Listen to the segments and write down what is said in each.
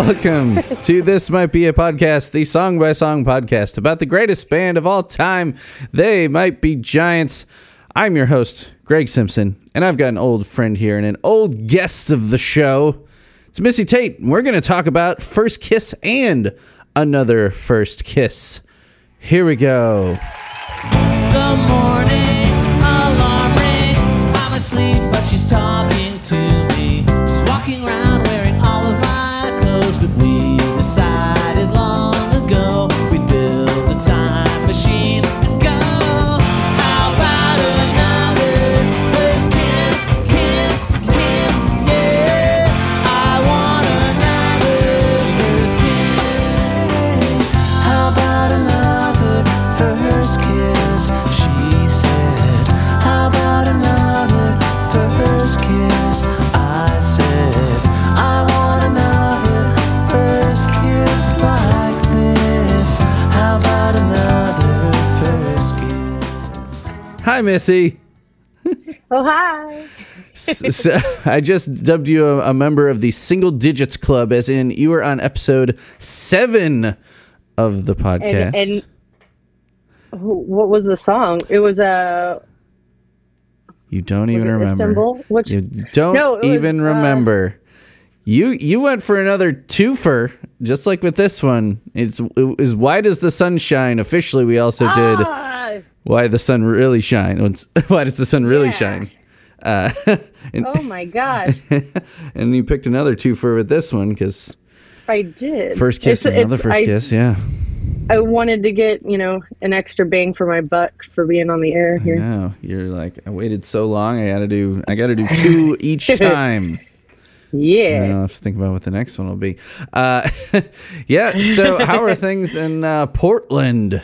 Welcome to This Might Be a Podcast, the song by song podcast about the greatest band of all time. They might be giants. I'm your host, Greg Simpson, and I've got an old friend here and an old guest of the show. It's Missy Tate, and we're going to talk about First Kiss and another First Kiss. Here we go. Morning alarm rings. I'm asleep, but she's talking Hi, Missy. Oh, hi. So I just dubbed you a, a member of the Single Digits Club, as in you were on episode seven of the podcast. And, and wh- what was the song? It was uh, you don't even remember. Istanbul? Which- you don't No, it was, even uh, remember. You you went for another twofer, just like with this one. It's it was why does the sunshine. Officially, we also did ah, why the sun really shine. Why does the sun really Yeah. shine? Uh, and, oh my gosh, and you picked another twofer with this one because I did. first kiss, It's- another it's- first I, kiss. Yeah. I wanted to get you know an extra bang for my buck for being on the air here. No, you're like I waited so long. I gotta do. I gotta do two each time. I Yeah. don't have to think about what the next one will be. Uh, yeah. So how are things in uh, Portland?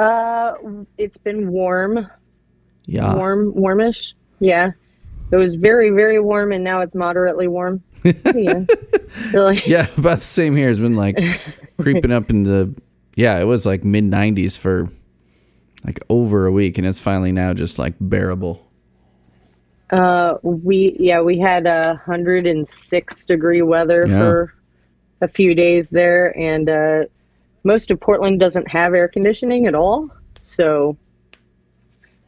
Uh, it's been warm, Yeah. warm, warmish. Yeah. It was very, very warm, and now it's moderately warm. yeah. Really. Yeah, about the same here. It's been like creeping up in the. Yeah, it was like mid 90s for like over a week, and it's finally now just like bearable. Uh, we yeah we had a hundred and six degree weather Yeah. for a few days there, and uh, most of Portland doesn't have air conditioning at all, so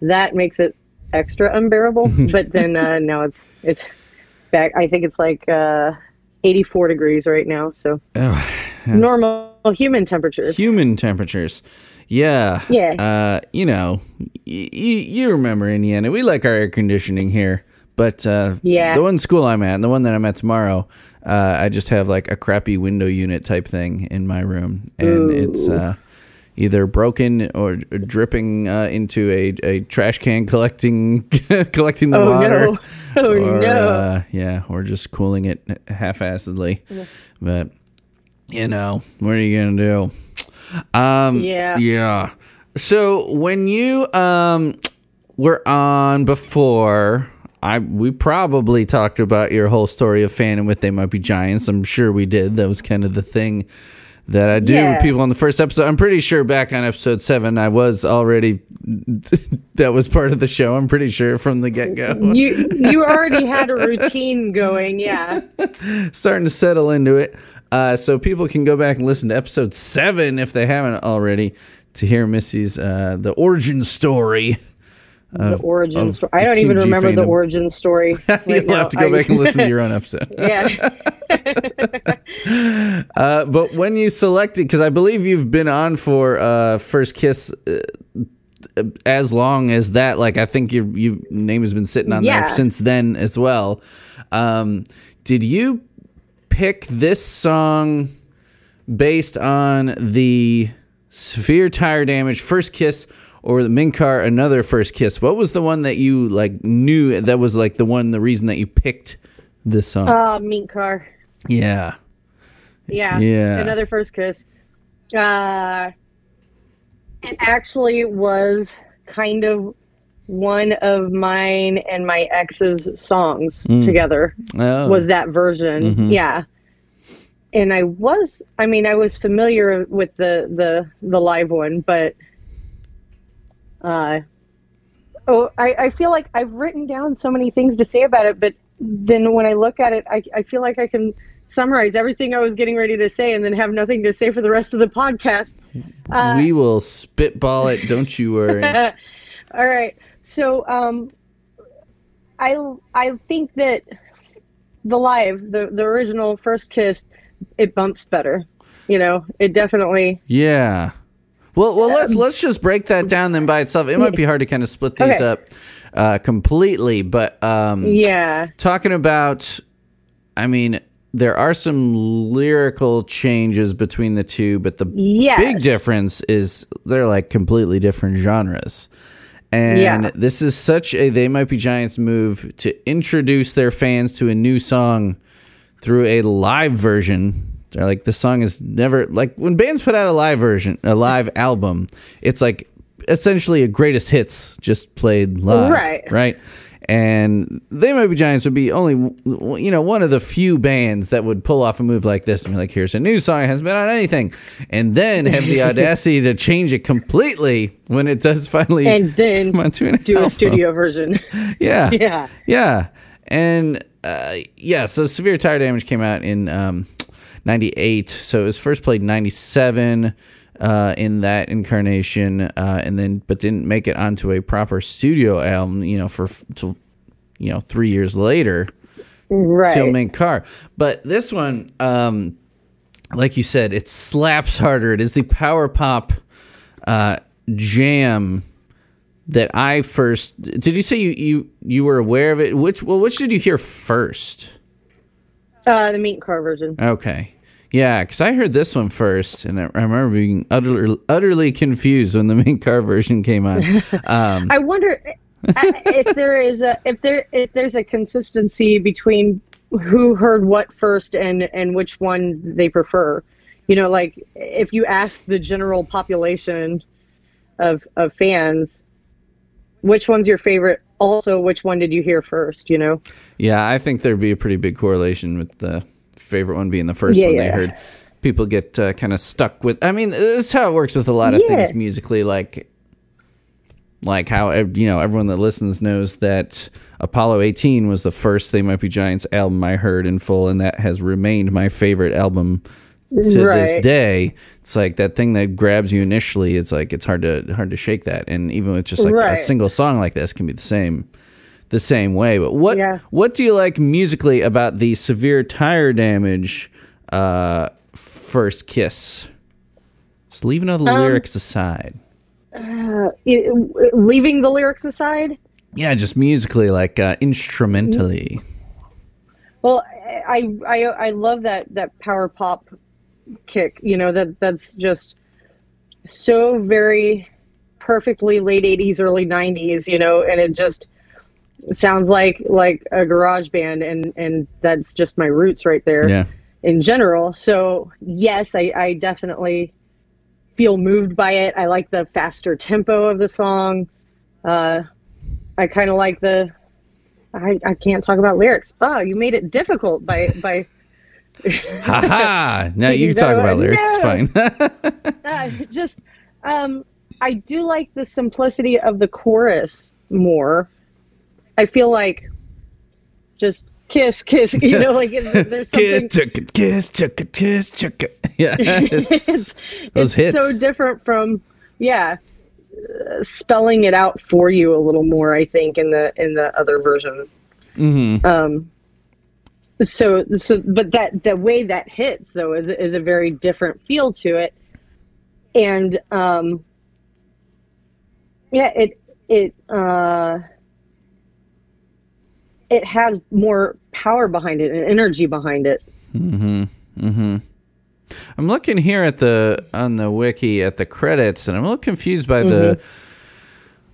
that makes it extra unbearable. but then uh, now it's it's back. I think it's like uh, eighty four degrees right now, so Oh, normal human temperatures. human temperatures. Yeah. Yeah. Uh, you know, y- y- you remember Indiana. We like our air conditioning here, but uh, Yeah. the one school I'm at, and the one that I'm at tomorrow, uh, I just have like a crappy window unit type thing in my room, and it's uh, either broken or dripping uh, into a, a trash can collecting collecting the Oh, water. no. Oh, or, no. Uh, yeah, or just cooling it half-assedly. But you know, what are you gonna do? Um, Yeah. yeah. So when you um were on before, I we probably talked about your whole story of fanning with they might be giants. I'm sure we did. That was kind of the thing that I do Yeah. with people on the first episode. I'm pretty sure back on episode seven, I was already that was part of the show. I'm pretty sure from the get go. You you already had a routine going, yeah. starting to settle into it. Uh, so people can go back and listen to episode seven if they haven't already to hear Missy's uh, the origin story. the origin of story. I don't even remember the origin story. right You'll now. have to go I- back and listen to your own episode. yeah. Uh, but when you selected, because I believe you've been on for uh, First Kiss uh, as long as that. Like I think your your name has been sitting on Yeah. there since then as well. Um, did you pick this song based on the severe tire damage first kiss or the Mink Car another first kiss. What was the one that you like knew that was like the one the reason that you picked this song? Uh, Car. yeah. Yeah. Yeah. Another first kiss. Uh, it actually was kind of one of mine and my ex's songs together. Oh. Was that version? Yeah. And I was, I mean, I was familiar with the the the live one, but uh, oh, I, I feel like I've written down so many things to say about it, but then when I look at it, I, I feel like I can summarize everything I was getting ready to say and then have nothing to say for the rest of the podcast. Uh, we will spitball it, don't you worry. All right. So um, I I think that the live, the the original first kiss, it bumps better. You know, it definitely. Yeah. Well, well, let's let's just break that down then by itself. It might be hard to kind of split these Okay. up uh, completely, but um, Yeah. talking about, I mean, there are some lyrical changes between the two, but the Yes. big difference is they're like completely different genres. And Yeah. this is such a They Might Be Giants move to introduce their fans to a new song through a live version. They're like the song is never like when bands put out a live version, a live album, it's like essentially a greatest hits just played live, Right. Right. And they might be giants would be only you know one of the few bands that would pull off a move like this and be like, here's a new song, it hasn't been on anything, and then have the audacity to change it completely when it does finally And then an do a studio version. Yeah. Yeah. Yeah. And uh, yeah, so Severe Tire Damage came out in um, 98. So it was first played 97 uh, in that incarnation, uh, and then, but didn't make it onto a proper studio album, you know, for till, you know, three years later right. till Mink Car. But this one, um, like you said, it slaps harder. It is the power pop uh, jam that I first. Did you say you, you you were aware of it? Which well, which did you hear first? Uh, the Mink Car version. Okay. Yeah, because I heard this one first, and I remember being utterly, utterly confused when the Mink Car version came on. Um, I wonder if there is a if there if there's a consistency between who heard what first and and which one they prefer. You know, like if you ask the general population of of fans, which one's your favorite? Also, which one did you hear first? You know. Yeah, I think there'd be a pretty big correlation with the favorite one being the first Yeah, one they heard. People get uh, kind of stuck with. I mean, that's how it works with a lot of Yeah. things musically. Like, like how you know everyone that listens knows that Apollo 18 was the first They Might Be Giants album I heard in full, and that has remained my favorite album to this day. It's like that thing that grabs you initially. It's like it's hard to hard to shake that, and even with just like a single song like this, can be the same the same way. But what Yeah. what do you like musically about the severe tire damage uh, first kiss? Just leaving all the Um, lyrics aside. It- leaving the lyrics aside, Yeah, just musically, like uh, instrumentally. Well, I I I love that that power pop kick. You know that that's just so very perfectly late '80s, early '90s. You know, and it just sounds like like a garage band, and and that's just my roots right there. Yeah. In general, so yes, I I definitely feel moved by it. I like the faster tempo of the song. Uh, I kind of like the I, I can't talk about lyrics. Oh, you made it difficult by by Ha ha! Now you can talk about lyrics. It's fine. uh, just. Um, I do like the simplicity of the chorus more. I feel like just kiss, kiss. You know, like there's kiss, something. chuck it, kiss, chuck it, kiss, chuck it. Yeah, it's, it's, those it's hits. so different from yeah, uh, spelling it out for you a little more. I think in the in the other version. Mhm. Um, so so but that the way that hits though is is a very different feel to it. And um yeah it it uh it has more power behind it and energy behind it. Mhm mhm I'm looking here at the on the wiki at the credits, and I'm a little confused by the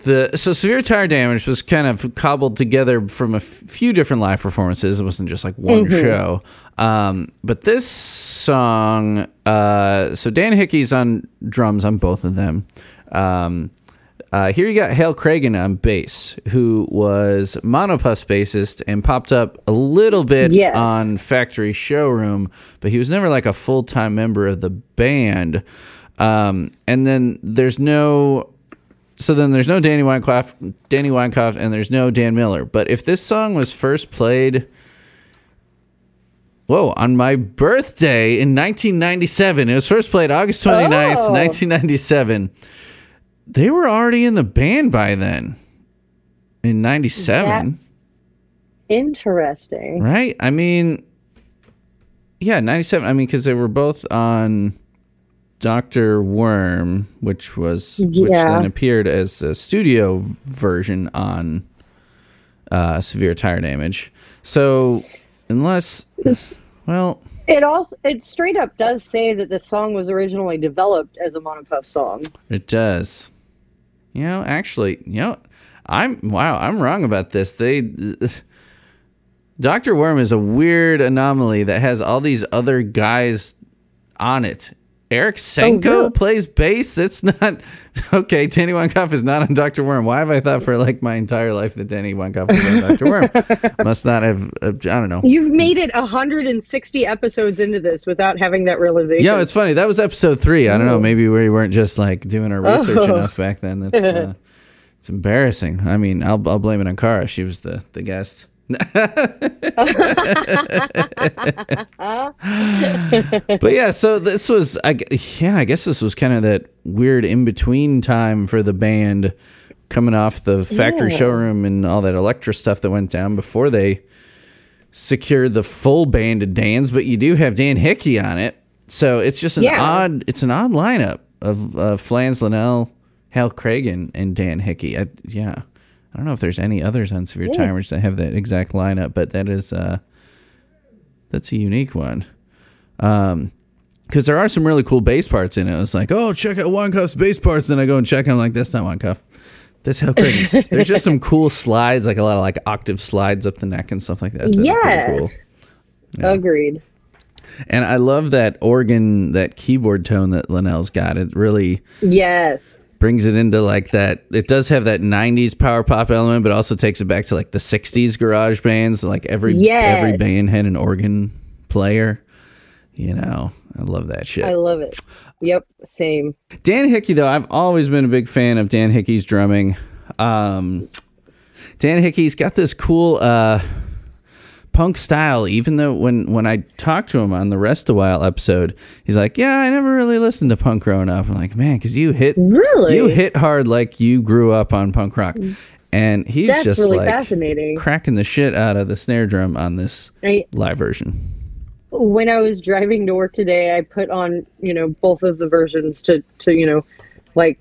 the so severe tire damage was kind of cobbled together from a few different live performances. It wasn't just like one show. Um, but this song, uh, so Dan Hickey's on drums on both of them. Um, uh, here you got Hal Cragin on bass, who was Mono Puff's bassist and popped up a little bit Yes. on Factory Showroom, but he was never like a full time member of the band. Um, and then there's no so then there's no Danny Weinkauf, Danny Weinkauf, and there's no Dan Miller. But if this song was first played, whoa, on my birthday in 1997, it was first played August 29th, Oh. 1997. They were already in the band by then, in 97, Interesting. right? I mean, yeah, 97. I mean, because they were both on Doctor Worm, which was which then appeared as a studio version on uh, Severe Tire Damage. So unless, well, It also it straight up does say that the song was originally developed as a Mono Puff song. it does. You know, actually, you know, I'm wow, I'm wrong about this. They. Doctor Worm is a weird anomaly that has all these other guys on it. Eric Senko really? plays bass. That's not okay. Danny Weinkauf is not on Doctor Worm. Why have I thought for like my entire life that Danny Weinkauf was on Doctor Worm? Must not have. Uh, I don't know. You've made it 160 episodes into this without having that realization. Yeah, it's funny. That was episode three. I don't know. Maybe we weren't just like doing our research Oh. enough back then. That's uh, it's embarrassing. I mean, I'll I'll blame it on Kara. She was the the guest. but yeah, so this was, I, yeah, I guess this was kind of that weird in between time for the band, coming off the factory Yeah. showroom and all that Elektra stuff that went down before they secured the full band of Dan's. But you do have Dan Hickey on it, so it's just an Yeah. odd, it's an odd lineup of uh, Flans Linnell, Hal Cragin, and Dan Hickey. I, yeah, I don't know if there's any others on Severe Timers that have that exact lineup, but that is uh, that's a unique one. Um, because there are some really cool bass parts in it. It's like, oh, check out Weinkauf's bass parts. Then I go and check. And I'm like, that's not One Cuff. That's Hal Cragin. There's just some cool slides, like a lot of like octave slides up the neck and stuff like that. that Yes. cool. Agreed. And I love that organ, that keyboard tone that Linnell's got. It really Yes. Brings it into like that. It does have that '90s power pop element, but also takes it back to like the '60s garage bands. Like every Yes. every band had an organ player. You know, I love that shit. I love it. Yep. Same. Dan Hickey, though, I've always been a big fan of Dan Hickey's drumming. Um, Dan Hickey's got this cool uh, punk style. Even though when when I talked to him on the Rest a While episode, he's like, "Yeah, I never really listened to punk growing up." I'm like, "Man, because you hit Really? you hit hard like you grew up on punk rock." And he's That's just really like fascinating. cracking the shit out of the snare drum on this I, live version. when I was driving to work today, I put on, you know, both of the versions to, to, you know, like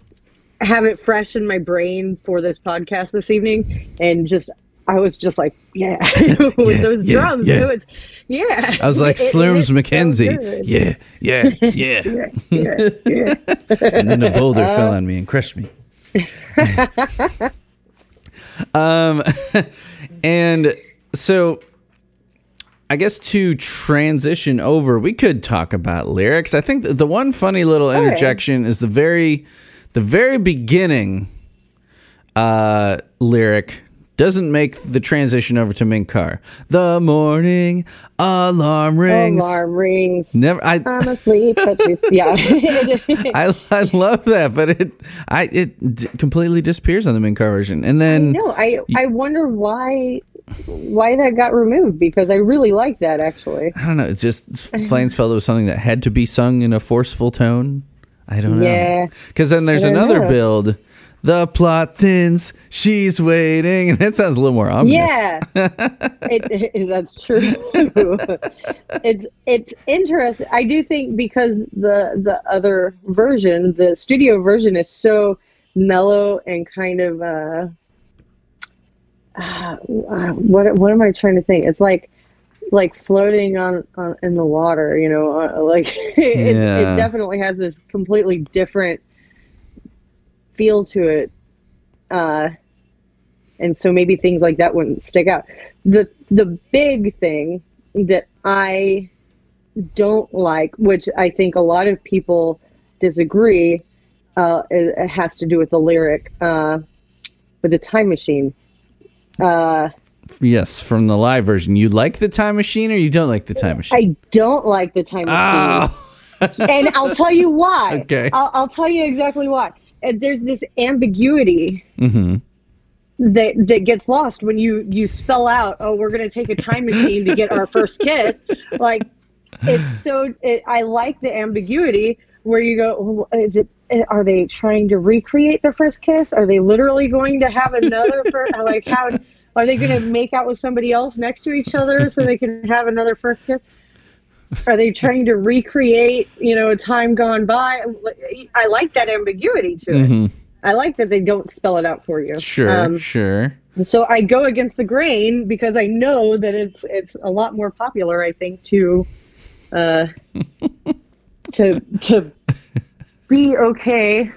have it fresh in my brain for this podcast this evening. And just, I was just like, yeah, with Yeah, those yeah, drums. yeah. It was, yeah. I was like, It- it Slooms hit so Mackenzie. good. Yeah, yeah, yeah. Yeah, yeah, yeah. and then the boulder fell on me and crushed me. um, and so I guess to transition over, we could talk about lyrics. I think the one funny little interjection is the very, the very beginning uh, lyric doesn't make the transition over to Mink Car. The morning alarm rings. Alarm rings. Never. I. I'm asleep, but she's, yeah. I, I love that, but it I it d- completely disappears on the Mink Car version, and then no, I, I wonder why, why that got removed because I really like that actually. I don't know. It's just Flans felt it was something that had to be sung in a forceful tone. I don't know. Yeah. Because then there's another know. build. The plot thins. She's waiting, and that sounds a little more ominous. Yeah, it, it- that's true. it's it's interesting. I do think because the the other version, the studio version, is so mellow and kind of uh, uh, what what am I trying to think? It's like like floating on, on in the water. You know, uh, like it, Yeah. it definitely has this completely different feel to it. Uh, and so maybe things like that wouldn't stick out. The the big thing that I don't like, which I think a lot of people disagree, uh, it, it has to do with the lyric uh, with the time machine. Uh, Yes, from the live version. You like the time machine or you don't like the time machine? I don't like the time machine. Oh, and I'll tell you why. Okay. I'll, I'll tell you exactly why. And there's this ambiguity Mhm. that that gets lost when you you spell out, "Oh, we're going to take a time machine to get our first kiss." Like it's so. It, I like the ambiguity where you go, "Well, "Is it? Are they trying to recreate their first kiss? Are they literally going to have another? First, like how?" Are they going to make out with somebody else next to each other so they can have another first kiss? Are they trying to recreate, you know, a time gone by? I like that ambiguity to it. Mhm. I like that they don't spell it out for you. Sure, Um, sure. so I go against the grain because I know that it's it's a lot more popular. I think to uh, to to be okay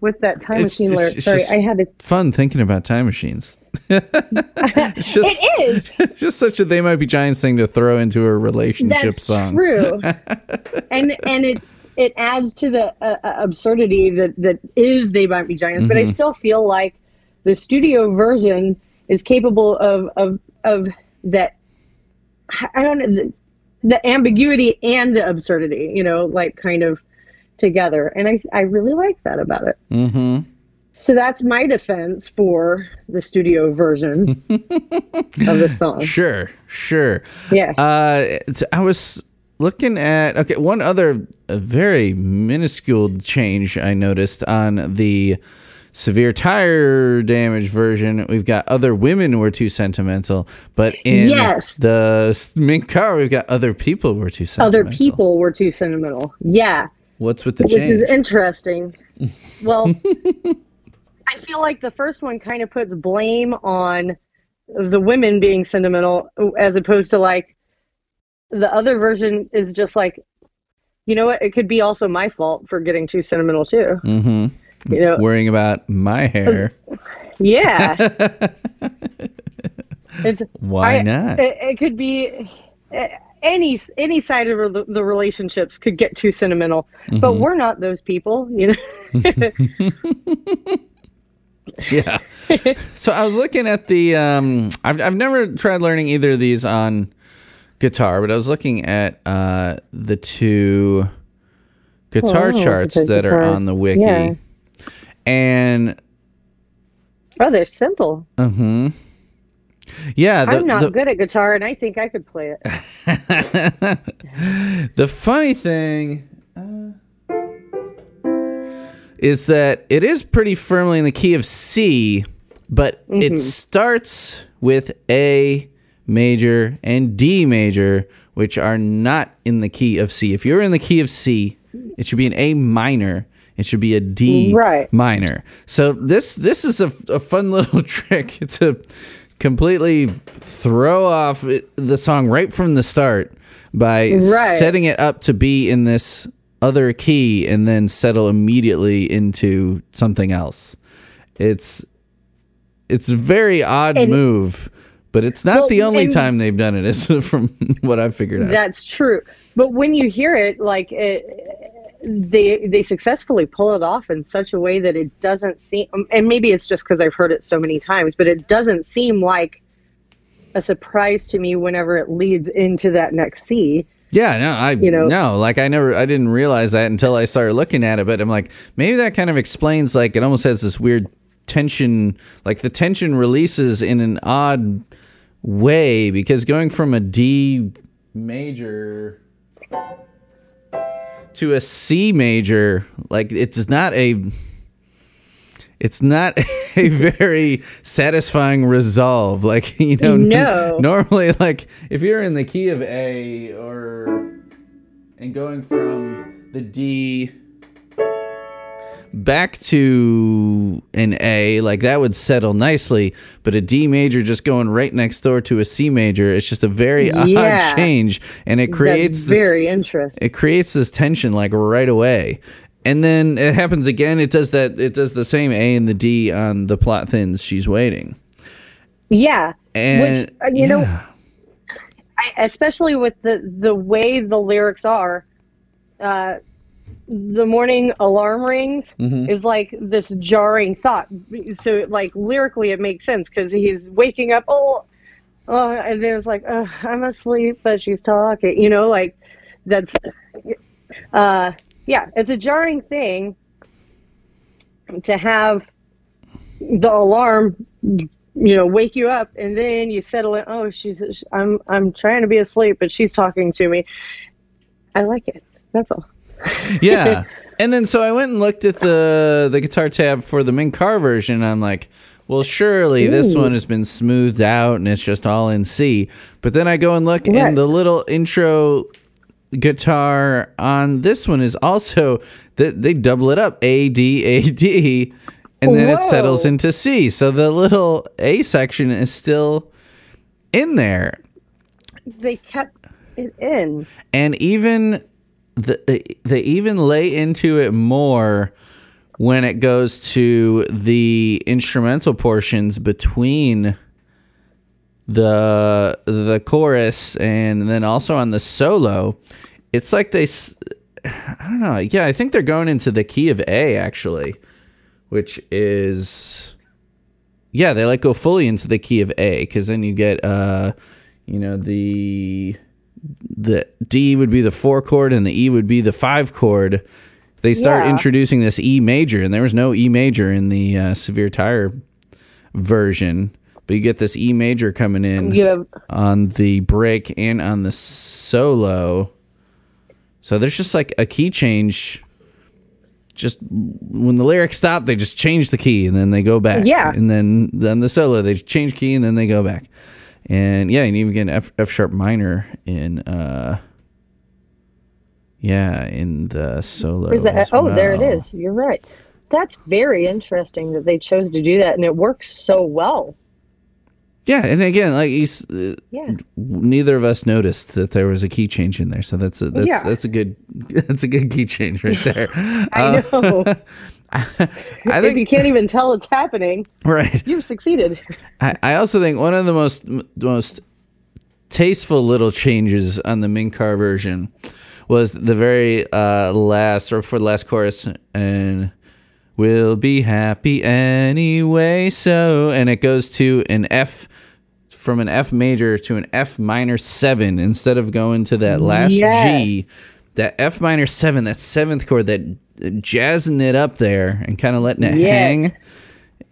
with that time It's- machine it's- lyric. it's Sorry, I had to. Fun thinking about time machines. it's just, It is. just such a they might be giants thing to throw into a relationship song. That's song. true. and and it it adds to the uh, uh, absurdity that that is they might be giants. But I Mm-hmm. still feel like the studio version is capable of of of that. I don't know the, the ambiguity and the absurdity. You know, like kind of together, and I I really like that about it. Mm-hmm. So that's my defense for the studio version of the song. Sure, sure. Yeah. Uh, I was looking at okay. One other very minuscule change I noticed on the severe tire damage version. We've got other women were too sentimental, but in Yes. the mink car, we've got other people were too sentimental. Other people were too sentimental. Yeah. What's with the which change? is interesting. Well, I feel like the first one kind of puts blame on the women being sentimental, as opposed to like the other version is just like, you know what? It could be also my fault for getting too sentimental too. mm-hmm. You know, Worrying about my hair. yeah. it's Why I- not? It, it could be uh, any any side of the, the relationships could get too sentimental, but Mm-hmm. we're not those people, you know. Yeah. so I was looking at the. Um, I've I've never tried learning either of these on guitar, but I was looking at uh, the two guitar Oh, charts that are on the wiki, Yeah. and Oh, they're simple. Mm hmm yeah, the, I'm not the, good at guitar, and I think I could play it. the funny thing uh, is that it is pretty firmly in the key of C, but Mm-hmm. it starts with A major and D major, which are not in the key of C. If you're in the key of C, it should be an A minor. It should be a D Right. minor. So this this is a, a fun little trick to completely throw off the song right from the start by Right. setting it up to be in this other key and then settle immediately into something else. It's it's a very odd And- move, but it's not Well, the only time they've done it. Is from what I've figured out. That's true. But when you hear it, like it, they they successfully pull it off in such a way that it doesn't seem. And maybe it's just because I've heard it so many times, but it doesn't seem like a surprise to me whenever it leads into that next C. Yeah, no, I You know- no, like I never, I didn't realize that until I started looking at it. But I'm like, maybe that kind of explains. Like, it almost has this weird tension. Like the tension releases in an odd way because going from a D major to a C major, like it's not a. It's not a very satisfying resolve. Like, you know, No. normally, like, if you're in the key of A or. and going from the D. back to an A, like that would settle nicely. But a D major just going right next door to a C major, it's just a very odd change, and it creates That's this, very interesting. it creates this tension like right away. And then it happens again. It does that. It does the same A and the D on the plot thins. She's waiting. Yeah, And which uh, you know. I, especially with the the way the lyrics are, uh, the morning alarm rings Mm-hmm. is like this jarring thought. So like lyrically, it makes sense because he's waking up. Oh, oh, and then it's like uh, I'm asleep, but she's talking. You know, like that's. Uh, yeah, it's a jarring thing to have the alarm you know wake you up and then you settle in oh she's i'm i'm trying to be asleep but she's talking to me i like it that's all yeah. And then so I went and looked at the the guitar tab for the Mink Car version. And I'm like, well, surely this one has been smoothed out and it's just all in C. But then I go and look, and the little intro guitar on this one is also that they double it up A D A D, and then it settles into C. So the little A section is still in there. they kept it in and even the, they even lay into it more when it goes to the instrumental portions between the the chorus and then also on the solo. It's like they i don't know. Yeah i think they're going into the key of a actually which is yeah they like go fully into the key of a because then you get uh you know the the D would be the four chord and the E would be the five chord. They start Yeah. introducing this E major, and there was no E major in the uh, Severe Tire version, but you get this E major coming in have on the break and on the solo. So there's just like a key change. Just when the lyrics stop, they just change the key and then they go back. Yeah. And then then the solo, they change key and then they go back. And yeah, and even get an F, F sharp minor in uh yeah, in the solo. as oh there it is. you're right that's very interesting that they chose to do that and it works so well Yeah, and again, like he's, uh, yeah neither of us noticed that there was a key change in there, so that's a that's Yeah. that's a good that's a good key change right there. i know I if you can't even tell it's happening right. you've succeeded I, I also think one of the most most tasteful little changes on the Mink Car version was the very uh, last or for the last chorus and we'll be happy anyway so and it goes to an F from an F major to an F minor 7 instead of going to that last Yes. G that F minor 7 that seventh chord that jazzing it up there and kind of letting it Yes. hang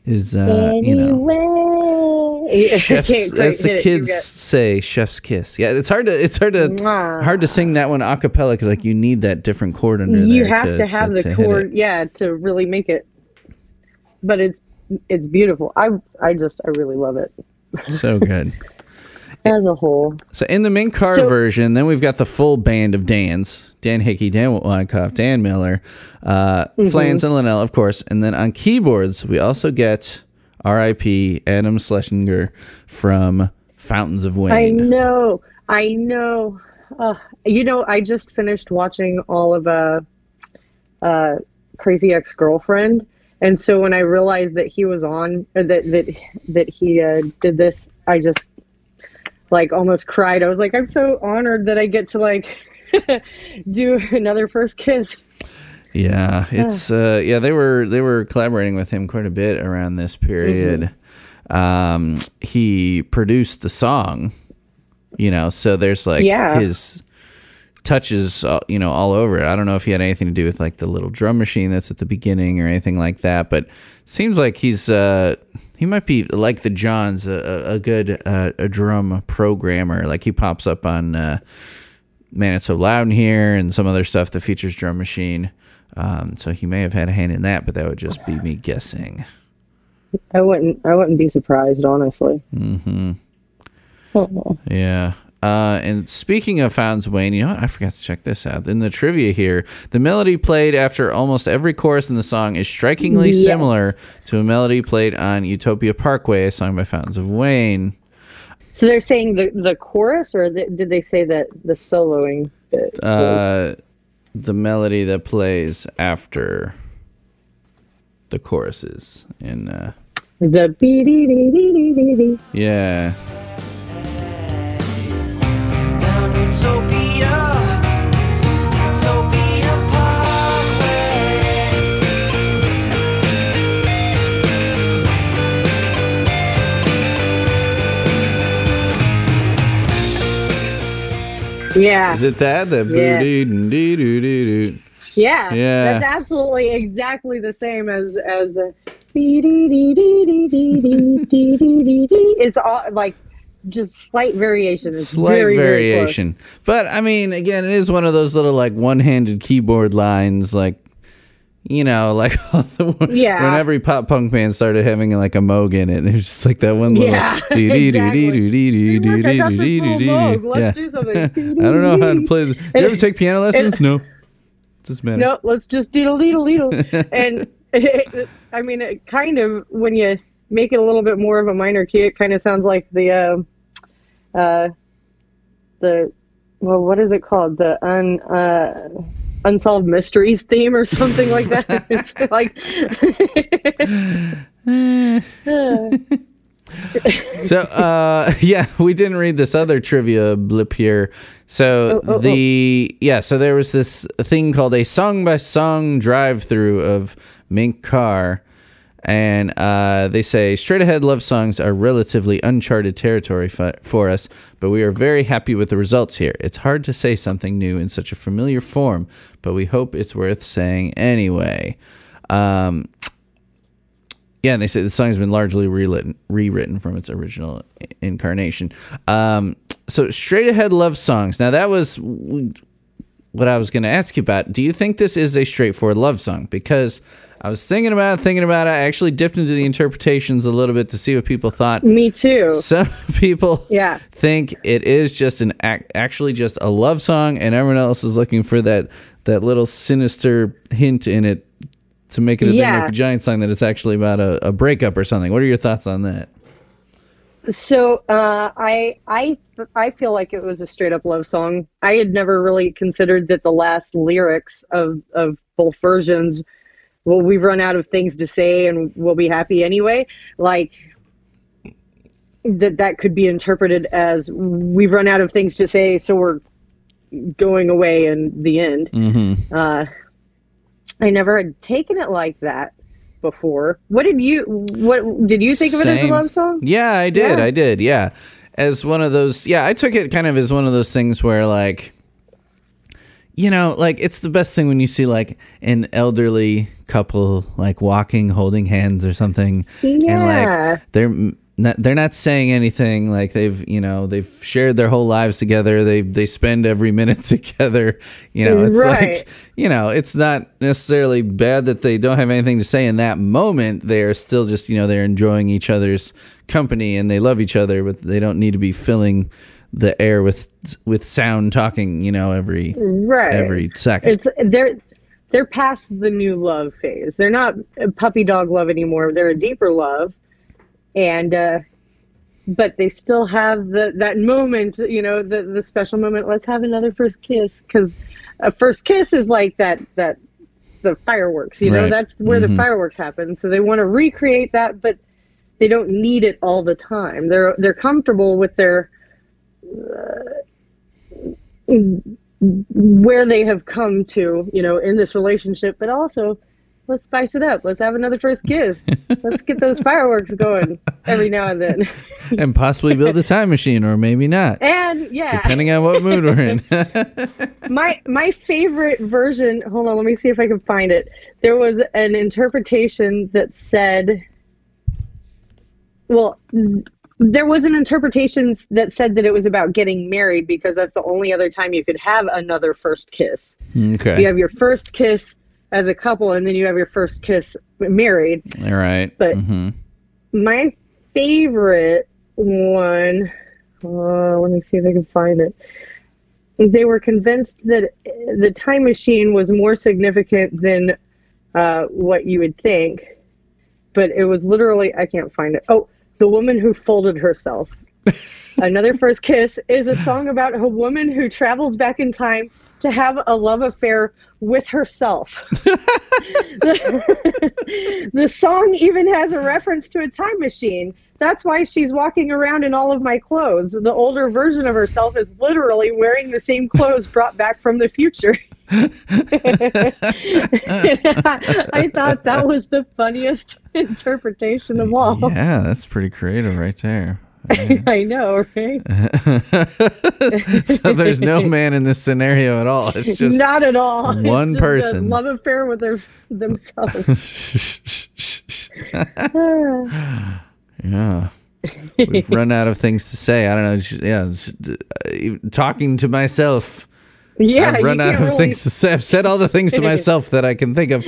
is uh you know. Chef's as the it, kids say chef's kiss. Yeah it's hard to it's hard to Mwah. hard to sing that one a cappella because like you need that different chord under you have to, have the hit chord yeah to really make it. But it's it's beautiful. I i just i really love it. So good. As a whole. So in the Mink Car So- version then we've got the full band of dans dan hickey dan weinkauf dan miller uh Mm-hmm. flans and linnell of course. And then on keyboards we also get rip adam schlesinger from fountains of Wayne. i know. I know. Uh, you know i just finished watching all of uh uh crazy ex-girlfriend. And so when i realized that he was on or that that that he uh did this i just like almost cried. I was like i'm so honored that i get to like do another first kiss Yeah, it's uh yeah, they were they were collaborating with him quite a bit around this period. Um he produced the song, you know, so there's like Yeah. his touches uh, you know all over it. I don't know if he had anything to do with like the little drum machine that's at the beginning or anything like that, but seems like he's uh he might be like the Johns a, a- a good uh, a drum programmer. Like he pops up on uh Man It's So Loud in here and some other stuff that features drum machine. Um, so he may have had a hand in that, but that would just be me guessing. i wouldn't i wouldn't be surprised honestly hmm Oh. Yeah. Uh, and speaking of Fountains of Wayne, you know what? I forgot to check this out. In the trivia here, the melody played after almost every chorus in the song is strikingly Yeah. similar to a melody played on Utopia Parkway, a song by Fountains of Wayne. So they're saying the the chorus, or the, did they say that the soloing? Bit Uh, the melody that plays after the choruses. In uh, the bee dee dee dee dee dee dee. yeah. Down Utopia, Utopia Yeah. Is it that? The yeah. doo doo doo doo. Yeah. Yeah. That's absolutely exactly the same as as the it's all like just slight variation. It's slight very, variation. Very but I mean, again, it is one of those little like one-handed keyboard lines. Like you know, like Yeah. when every pop punk band started having like a moog in it, there's just like that one little Yeah. Hey, look, I got this little Let's do something. I don't know how to play. The, you ever take piano lessons? No. Doesn't matter. no, let's just deedle deedle deedle. and I mean, it kind of when you make it a little bit more of a minor key, it kind of sounds like the uh, uh, the well, what is it called? The un uh, unsolved mysteries theme or something like that. like So, uh, yeah, we didn't read this other trivia blip here. So Oh, oh, the yeah, so there was this thing called a song by song drive through of Mink Car, and uh, they say straight ahead love songs are relatively uncharted territory for, for us, but we are very happy with the results here. It's hard to say something new in such a familiar form, but we hope it's worth saying anyway. Um, yeah, and they say the song's been largely rewritten, rewritten from its original incarnation. Um, so, straight ahead love songs. Now, that was what I was going to ask you about. Do you think this is a straightforward love song? Because I was thinking about it, thinking about it. I actually dipped into the interpretations a little bit to see what people thought. me too. Some people Yeah. think it is just an ac- actually just a love song, and everyone else is looking for that that little sinister hint in it to make it a Yeah. Make a Giant song that it's actually about a, a breakup or something. What are your thoughts on that? So uh, I I I feel like it was a straight up love song. I had never really considered that the last lyrics of of both versions, well, we've run out of things to say and we'll be happy anyway. Like that that could be interpreted as we've run out of things to say, so we're going away in the end. Mm-hmm. Uh, I never had taken it like that before. What did you what did you think of it as a love song? Yeah, I did. Yeah. I did. Yeah, as one of those. Yeah, I took it kind of as one of those things where like. You know, like it's the best thing when you see like an elderly couple like walking, holding hands or something, and like they're not, they're not saying anything. Like they've you know they've shared their whole lives together. They they spend every minute together. You know, it's Right. like you know it's not necessarily bad that they don't have anything to say in that moment. They are still just you know they're enjoying each other's company and they love each other, but they don't need to be filling the air with with sound talking. You know every right every second. it's they're they're past the new love phase they're not puppy dog love anymore they're a deeper love and uh but they still have the that moment you know the the special moment let's have another first kiss because a first kiss is like that that the fireworks you know Right. that's where Mhm. the fireworks happen so they want to recreate that but they don't need it all the time they're they're comfortable with their where they have come to, you know, in this relationship, but also let's spice it up. Let's have another first kiss. let's get those fireworks going every now and then. and possibly build a time machine, or maybe not, And yeah, depending on what mood we're in. my my favorite version. Hold on, let me see if I can find it. There was an interpretation that said, well. There was an interpretation that said that it was about getting married because that's the only other time you could have another first kiss. okay, you have your first kiss as a couple and then you have your first kiss married all right. but- Mhm. my favorite one Uh, let me see if I can find it. They were convinced that the time machine was more significant than uh, what you would think, but it was literally, I can't find it. Oh, The Woman Who Folded Herself. Another First Kiss is a song about a woman who travels back in time to have a love affair with herself. the, the song even has a reference to a time machine. That's why she's walking around in all of my clothes. The older version of herself is literally wearing the same clothes brought back from the future. I thought that was the funniest interpretation of all. Yeah, that's pretty creative right there. I know, right? so there's no man in this scenario at all. It's just Not at all. One just person. love affair with their, themselves. yeah. We've run out of things to say. I don't know. just- yeah, it's, uh, talking to myself. yeah, I've run out of really things to say. I've said all the things to myself that I can think of.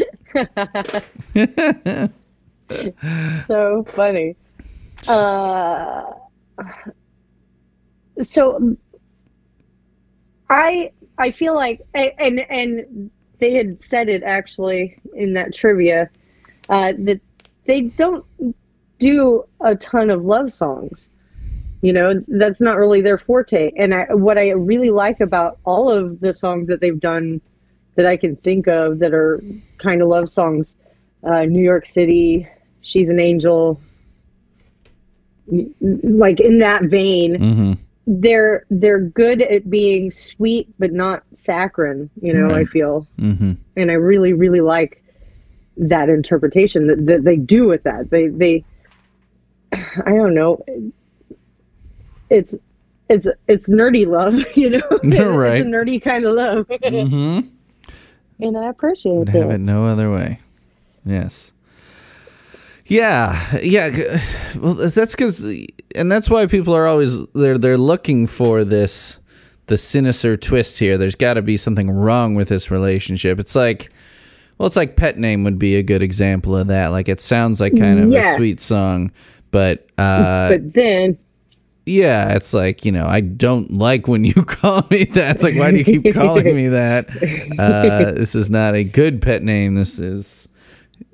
so funny. Uh, so I I feel like and and they had said it actually in that trivia uh, that they don't do a ton of love songs. You know, that's not really their forte. And I, what I really like about all of the songs that they've done that I can think of that are kind of love songs, uh, New York City, She's an Angel, like in that vein, hmm they're they're good at being sweet but not saccharine. You know, I feel, hmm and I really really like that interpretation that, that they do with that. They they, I don't know, it's. It's it's nerdy love, you know. Right. It's a nerdy kind of love, hmm and I appreciate it. Have it no other way. Yes. Yeah, yeah. Well, that's because, and that's why people are always they're they're looking for this the sinister twist here. There's got to be something wrong with this relationship. It's like, well, it's like Pet Name would be a good example of that. Like it sounds like kind of Yeah. a sweet song, but uh, But then yeah, it's like, you know, I don't like when you call me that. It's like, why do you keep calling me that? Uh, this is not a good pet name. This is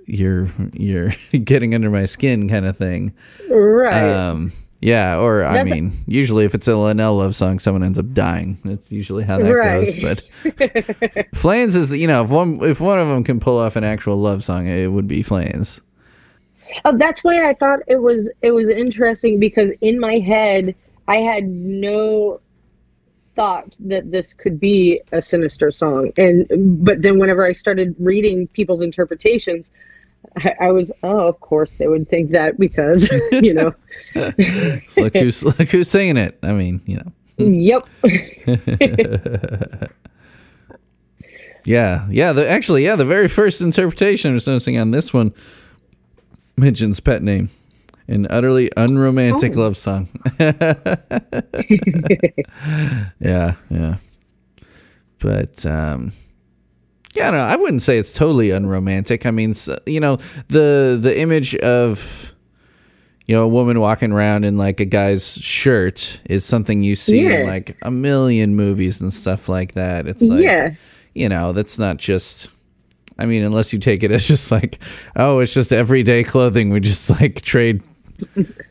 you're you're getting under my skin kind of thing. right. Um, yeah, or I That's- mean, usually if it's a Linnell love song, someone ends up dying. That's usually how that Right. goes. But Flans is, you know, if one if one of them can pull off an actual love song, it would be Flans. Oh, that's why I thought it was it was interesting because in my head I had no thought that this could be a sinister song, and but then whenever I started reading people's interpretations, I, I was oh, of course they would think that because you know, look who's look who's singing it. I mean, you know. yep, Yeah, yeah. The actually, yeah, the very first interpretation I was noticing on this one mentions pet name, an utterly unromantic Oh. love song. yeah, yeah. But um, yeah, no, I wouldn't say it's totally unromantic. I mean, you know, the the image of you know a woman walking around in like a guy's shirt is something you see in like a million movies and stuff like that. It's like yeah, you know, that's not just. I mean, unless you take it as just like, oh, it's just everyday clothing. We just like trade,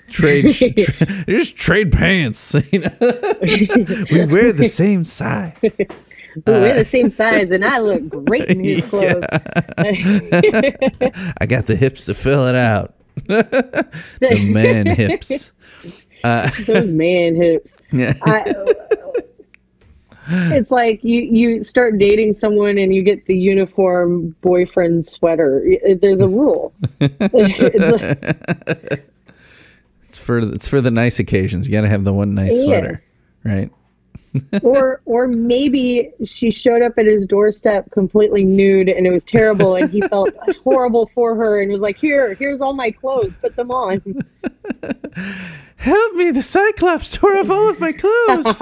trade, tra- just trade pants. You know, we wear the same size. We wear the uh, same size, and I look great in these clothes. I got the hips to fill it out. the man hips. Uh, Those man hips. Yeah. I, it's like you you start dating someone and you get the uniform boyfriend sweater. There's a rule. It's for it's for the nice occasions. You got to have the one nice Yeah. sweater, right? or or maybe she showed up at his doorstep completely nude and it was terrible and he felt horrible for her and was like, "Here, here's all my clothes. Put them on." Help me! The Cyclops tore off all of my clothes.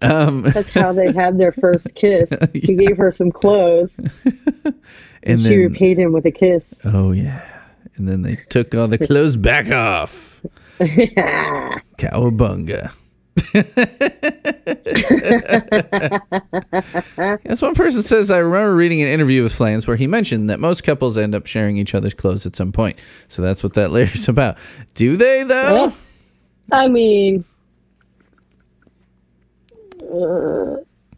um, That's how they had their first kiss. He gave her some clothes and and she repaid him with a kiss. Oh yeah. And then they took all the clothes back off. Cowabunga. As one person says, I remember reading an interview with Flans where he mentioned that most couples end up sharing each other's clothes at some point. So that's what that lyric's about. Do they, though? Well, I mean, uh,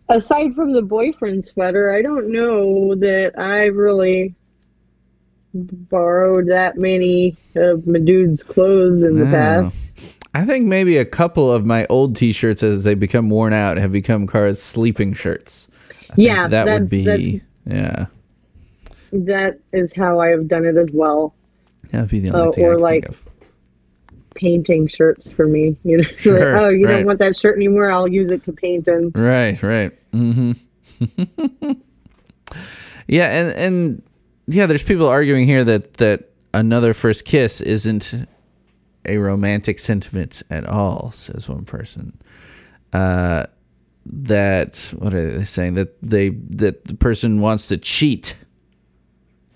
aside from the boyfriend sweater, I don't know that I've really borrowed that many of my dude's clothes in the No. past. I think maybe a couple of my old T-shirts, as they become worn out, have become Cara's sleeping shirts. I Yeah, that would be. Yeah, That is how I have done it as well. that'd be the only Uh, thing or like-. Painting shirts for me, you know. It's like, oh, you right. don't want that shirt anymore? I'll use it to paint in. Right, right. hmm yeah, and and yeah, there's people arguing here that that another first kiss isn't a romantic sentiment at all, says one person. Uh, that what are they saying? That they that the person wants to cheat.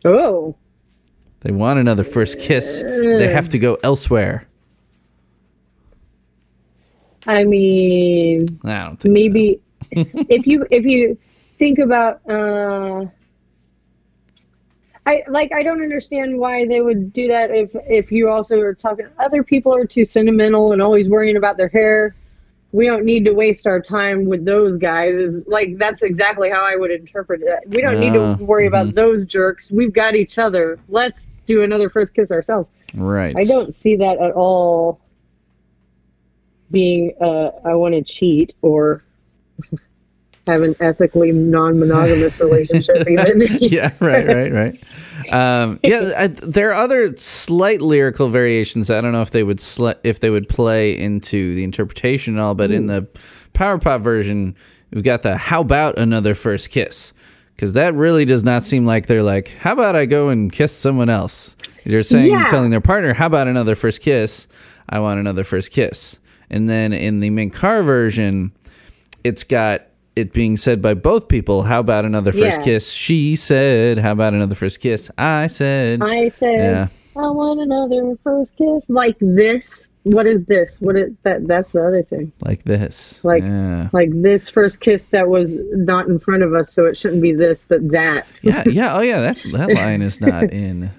Oh, They want another first kiss. They have to go elsewhere. I mean, I don't think maybe if you if you think about uh I like I don't understand why they would do that if if you also are talking other people are too sentimental and always worrying about their hair. We don't need to waste our time with those guys. Is like that's exactly how I would interpret it. We don't need Ah, to worry about those jerks. We've got each other. Let's do another first kiss ourselves. Right. I don't see that at all being uh, I want to cheat or have an ethically non-monogamous relationship even. yeah, right, right, right. Um, yeah, I, there are other slight lyrical variations. I don't know if they would sli- if they would play into the interpretation and all, but in the Power Pop version, we've got the "How about another first kiss?" Because that really does not seem like they're like, "How about I go and kiss someone else?" They're saying, Yeah. telling their partner, "How about another first kiss? I want another first kiss." And then in the Mink Car version, it's got it being said by both people. How about another first Yeah. kiss? She said. How about another first kiss? I said. I said Yeah. I want another first kiss like this. What is this? What is that? That's the other thing. like this. Like yeah. like this first kiss that was not in front of us, so it shouldn't be this, but that. yeah, yeah. Oh, yeah. That's that line is not in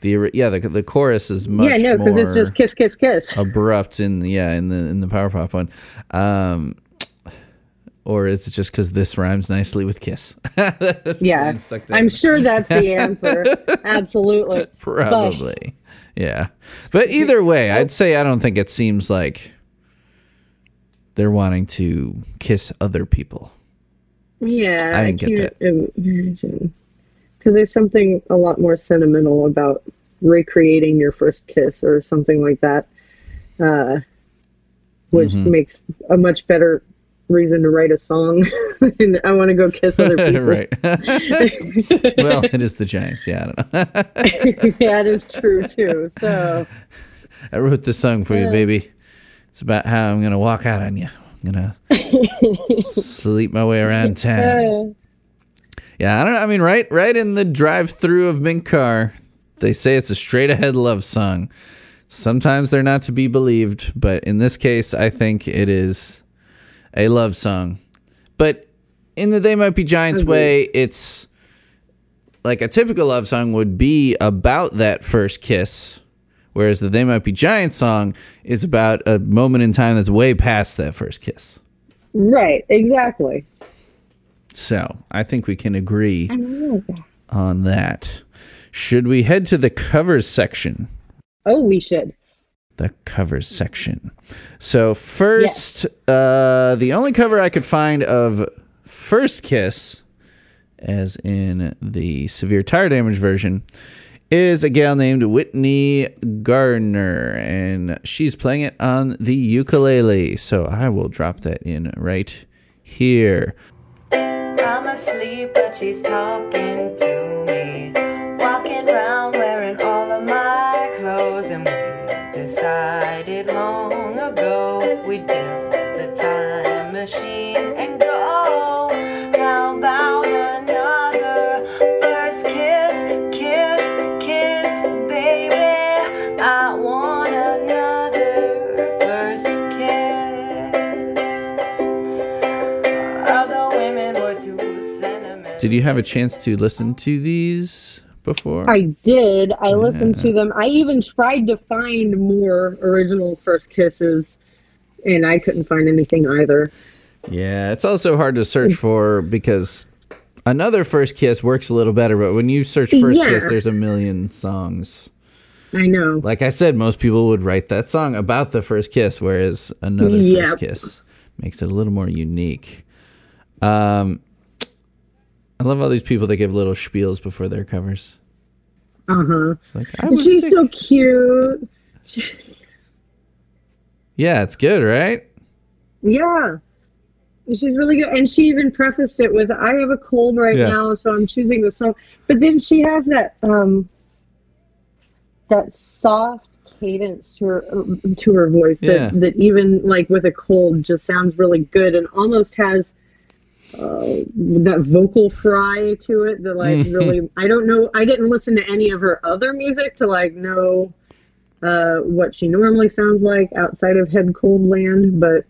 the yeah. The the chorus is much yeah, no, because it's just kiss, kiss, kiss. abrupt in yeah in the in the power pop one. Um, or is it just because this rhymes nicely with kiss? yeah. I'm sure that's the answer. Absolutely, But- Probably. Yeah. But either way, I'd say I don't think it seems like they're wanting to kiss other people. Yeah, I I, can't imagine. Because there's something a lot more sentimental about recreating your first kiss or something like that, uh, which Mm-hmm. makes a much better reason to write a song. and I want to go kiss other people. right. well, it is the Giants. Yeah, I don't know. that is true too. So I wrote this song for you, baby. It's about how I'm going to walk out on you. I'm going to sleep my way around town. Yeah, I don't know. I mean, right, right in the drive-through of Mink Car, they say it's a straight-ahead love song. Sometimes they're not to be believed, but in this case, I think it is a love song. But in the They Might Be Giants mm-hmm. way, it's like a typical love song would be about that first kiss, whereas the They Might Be Giants song is about a moment in time that's way past that first kiss. right, exactly. So I think we can agree on that. Should we head to the covers section? Oh, we should. The covers section. So first, uh, the only cover I could find of First Kiss, as in the severe tire damage version, is a gal named Whitney Gardner, and she's playing it on the ukulele. So I will drop that in right here. I'm asleep, but she's talking to decided long ago we'd build time machine and go. How about another first kiss, kiss, kiss, baby? I want another first kiss. Did you have a chance to listen to these? Before? I did. I listened to them. I even tried to find more original First Kisses, and I couldn't find anything either. Yeah, it's also hard to search for because another first kiss works a little better, but when you search first Yeah. kiss, there's a million songs. I know. Like I said, most people would write that song about the first kiss, whereas another Yep. first kiss makes it a little more unique. Um, I love all these people that give little spiels before their covers. Uh huh. Like, She's sick. so cute. Yeah, it's good, right? yeah. She's really good. And she even prefaced it with, I have a cold right Yeah. now, so I'm choosing the song. But then she has that, um, that soft cadence to her to her voice that, Yeah. that even like with a cold just sounds really good and almost has uh, that vocal fry to it that like really I don't know I didn't listen to any of her other music to like know uh, what she normally sounds like outside of Head Cold Land but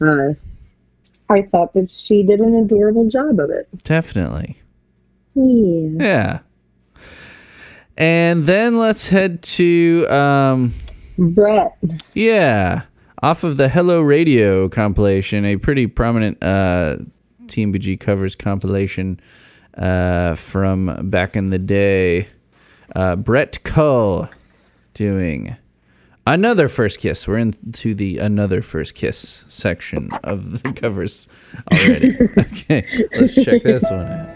uh, I thought that she did an adorable job of it. Definitely. Yeah. Yeah. And then let's head to um Brett. yeah, off of the Hello Radio compilation, a pretty prominent uh TMBG covers compilation uh from back in the day. Uh Brett Cull doing another first kiss. We're into the another first kiss section of the covers already. okay, let's check this one out.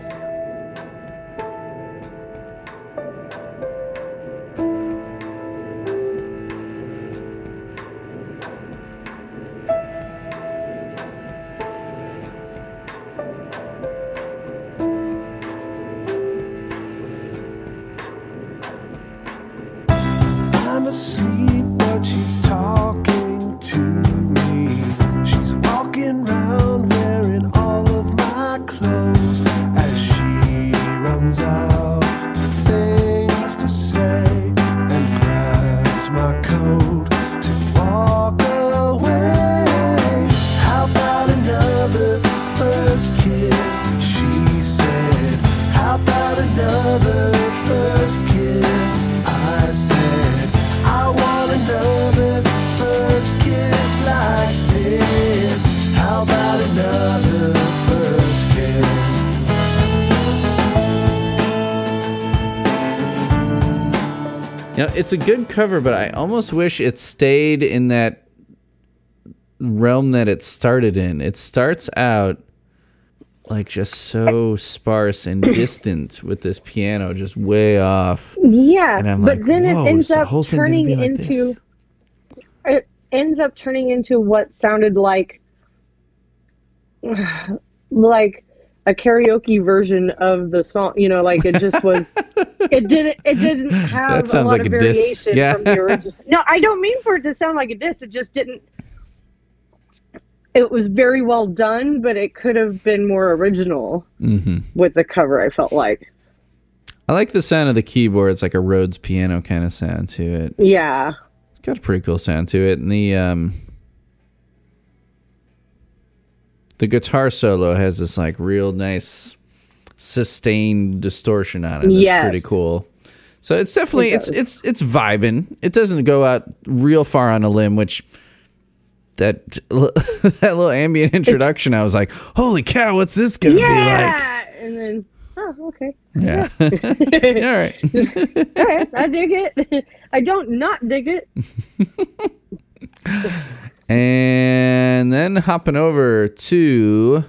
It's a good cover, but I almost wish it stayed in that realm that it started in. It starts out like just so sparse and distant with this piano just way off. Yeah, but like, then it ends up whole thing gonna turning like into it ends up turning into what sounded like like a karaoke version of the song. You know, like it just was. it didn't. It didn't have That a sounds lot like of a diss. variation Yeah. from the original. No, I don't mean for it to sound like a diss. It just didn't. It was very well done, but it could have been more original hmm with the cover. I felt like, I like the sound of the keyboard. It's like a Rhodes piano kind of sound to it. yeah, It's got a pretty cool sound to it, and the um, the guitar solo has this like real nice sustained distortion on it. That's Yes. pretty cool. So it's definitely It it's it's it's vibing. It doesn't go out real far on a limb, which that that little ambient introduction, I was like, "Holy cow, what's this gonna be like?" and then oh, okay. Yeah. All right. All right, I dig it. I don't not dig it. And then hopping over to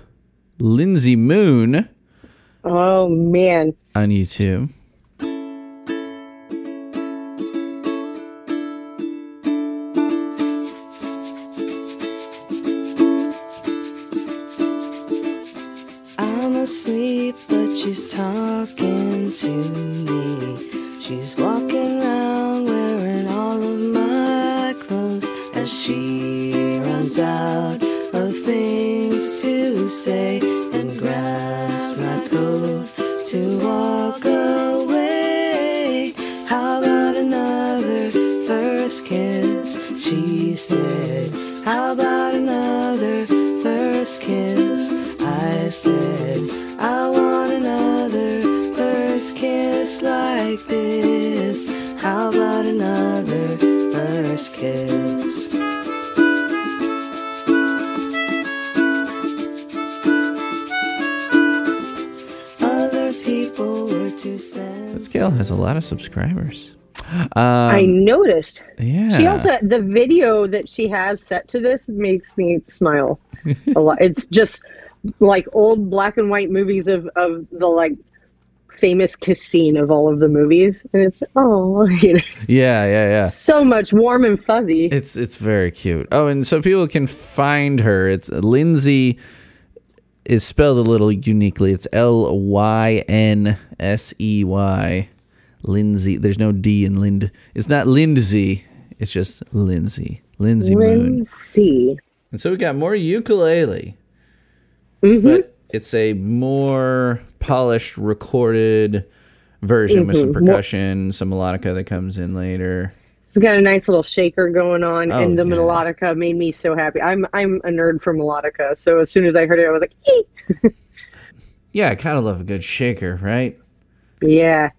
Lynsey Moon Oh man, on YouTube. I'm asleep, but she's talking to me. She's walking has a lot of subscribers. Um, I noticed. yeah. She also the video that she has set to this makes me smile a lot. It's just like old black and white movies of of the like famous kiss scene of all of the movies, and it's oh, you know, Yeah, yeah, yeah. so much warm and fuzzy. It's it's very cute. Oh, and so people can find her. It's Lindsay is spelled a little uniquely. It's L Y N S E Y. Lindsay. There's no D in Lind. It's not Lindsay. It's just Lindsay. Lynsey Moon. Lindsay. And so we got more ukulele. Mm-hmm. But it's a more polished, recorded version with some Mhm. More- percussion, some melodica that comes in later. It's got a nice little shaker going on, Oh, and the yeah. melodica made me so happy. I'm I'm a nerd for melodica, so as soon as I heard it, I was like, Yeah, I kind of love a good shaker, right? Yeah.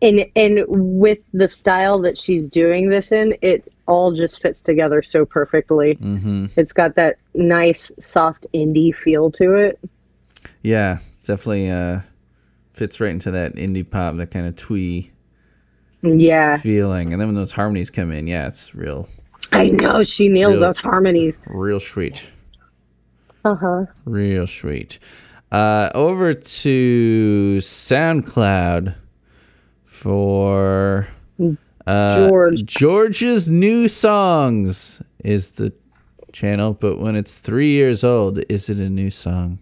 And and with the style that she's doing this in, it all just fits together so perfectly. Mm-hmm. It's got that nice soft indie feel to it. Yeah, it's definitely uh, fits right into that indie pop, that kind of twee Yeah. feeling. And then when those harmonies come in, yeah, it's real, I know she nails Real- those harmonies. real sweet. Uh-huh. Real sweet. Uh, over to SoundCloud for uh, George. George's new songs is the channel, but when it's three years old, is it a new song?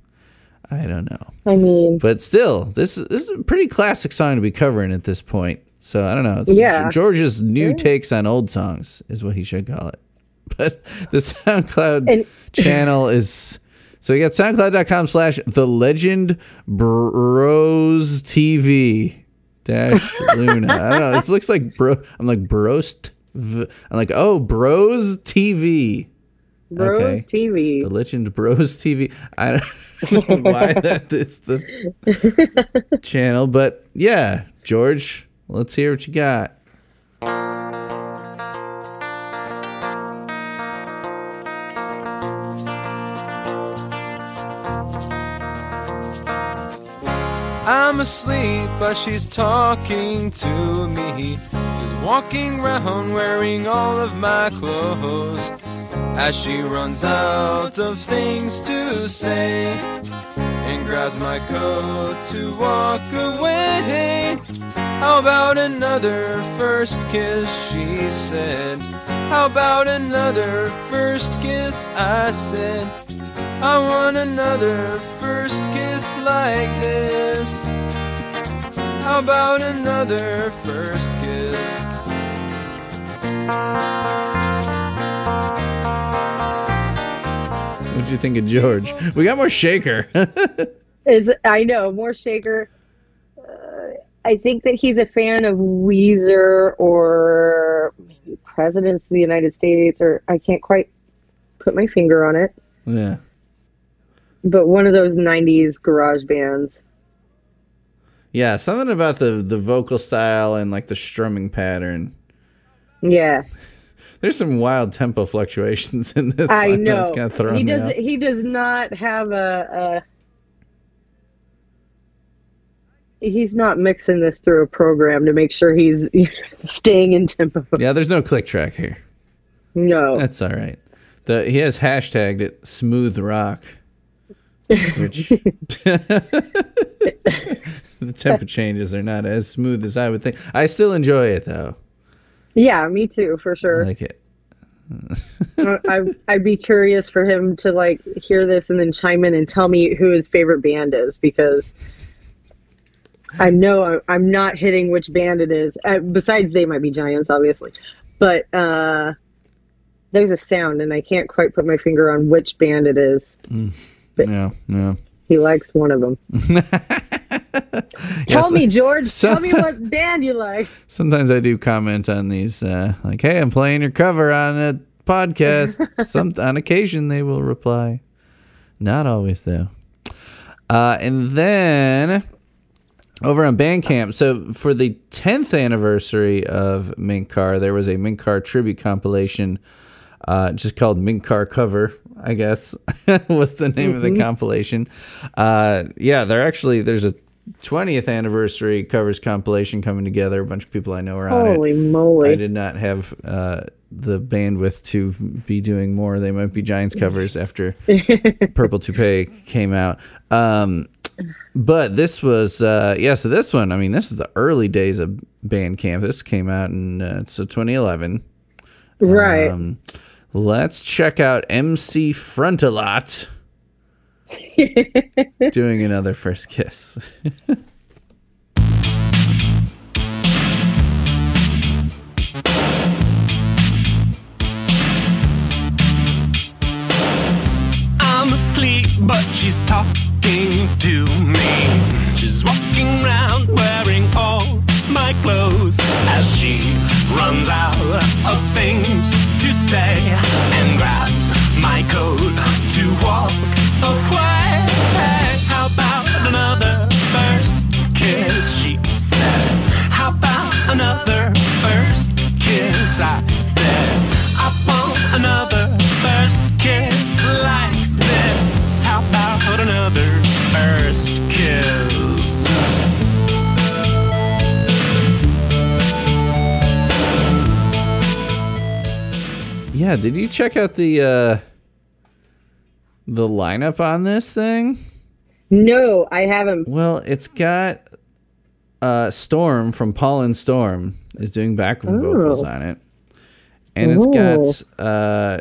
I don't know. I mean, But still, this is, this is a pretty classic song to be covering at this point. So I don't know. It's Yeah. George's new takes on old songs is what he should call it. But the SoundCloud And- channel is so you got soundcloud.com slash the legend bros TV dash Luna. I don't know. This looks like bro. I'm like brost. v- I'm like oh bros TV. Bros okay. TV. The Legend Bros TV. I don't know why that is the channel, but yeah, George, let's hear what you got. I'm asleep, but she's talking to me. She's walking round wearing all of my clothes. As she runs out of things to say and grabs my coat to walk away. How about another first kiss? She said. How about another first kiss? I said. I want another first kiss like this. How about another first kiss? What'd you think of George? We got more Shaker. It's, I know, more Shaker. Uh, I think that he's a fan of Weezer or maybe Presidents of the United States, or I can't quite put my finger on it, yeah. But one of those 90s garage bands. Yeah, something about the the vocal style and like the strumming pattern. Yeah, There's some wild tempo fluctuations in this. I song know. Kind of He does. He does not have a. a He's not mixing this through a program to make sure he's staying in tempo. Yeah, there's no click track here. No. That's all right. The he has hashtagged it smooth rock, which the tempo changes are not as smooth as I would think. I still enjoy it though. Yeah, me too, for I sure. like it. I, I'd be curious for him to like hear this and then chime in and tell me who his favorite band is because I know I- I'm not hitting which band it is. Uh, besides, they might be Giants, obviously, but uh, there's a sound and I can't quite put my finger on which band it is. Yeah, yeah. He likes one of them. Tell Yes, me, George. tell me what band you like. Sometimes I do comment on these, uh, like, "Hey, I'm playing your cover on a podcast." Some on occasion they will reply, not always though. Uh, and then over on Bandcamp. So for the 10th anniversary of Mink Car, there was a Mink Car tribute compilation, uh, just called Mink Car Cover. I guess was the name of the compilation. Uh, yeah, they're actually there's a 20th anniversary covers compilation coming together. A bunch of people I know are on it. Holy moly! I did not have uh, the bandwidth to be doing more. They might be Giants covers after Purple Toupee came out. Um, but this was, uh, yeah, so this one, I mean, this is the early days of Bandcamp. This came out in uh, so 2011. right. Um, let's check out MC Frontalot doing another first kiss. I'm asleep, but she's talking to me. She's walking around wearing all my clothes as she runs out of things say and grabs my coat to walk away. How about another first kiss? She said. How about another first kiss? I yeah, did you check out the uh, the lineup on this thing? no, I haven't. Well, it's got uh, Storm from Paul and Storm is doing backup vocals on it, and it's got uh,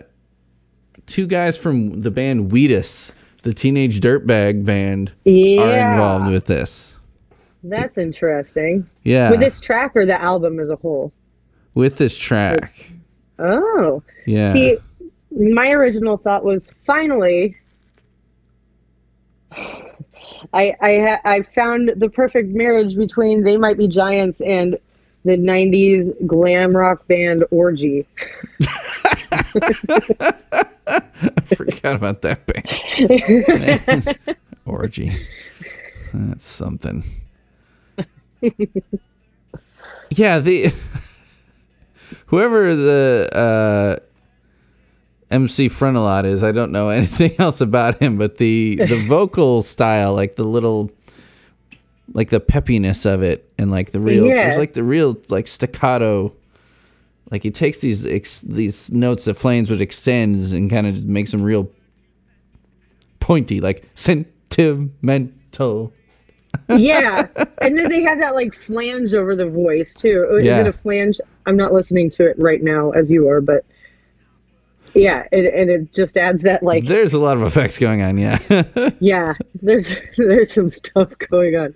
two guys from the band Wheatus, the Teenage Dirtbag band, are involved with this. That's interesting. Yeah, With this track or the album as a whole? with this track. Oh. Yeah, See, my original thought was finally, I I ha- I found the perfect marriage between They Might Be Giants and the '90s glam rock band Orgy. I forgot about that band. Man. Orgy. That's something. Yeah, the whoever the uh, MC Frontalot is, I don't know anything else about him, but the the vocal style, like the little, like the peppiness of it, and like the real, Yeah. there's like the real like staccato. Like he takes these ex, these notes that Flans would extends and kind of makes them real pointy, like sentimental. Yeah, and then they have that like flange over the voice too. Is Yeah. it a flange? I'm not listening to it right now as you are, but yeah, it, and it just adds that like There's a lot of effects going on, yeah. yeah. There's there's some stuff going on.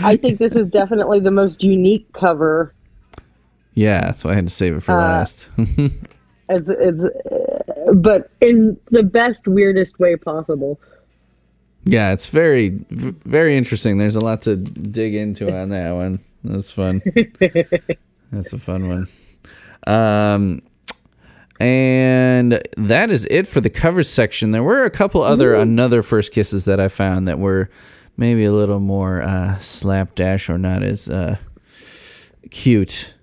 I think this is definitely the most unique cover. yeah, that's why I had to save it for Uh, last. It's, it's uh, but in the best weirdest way possible. Yeah, it's very, very interesting. There's a lot to dig into on that one. That's fun. That's a fun one. Um, and that is it for the covers section. There were a couple other another first kisses that I found that were maybe a little more uh, slapdash or not as uh, cute.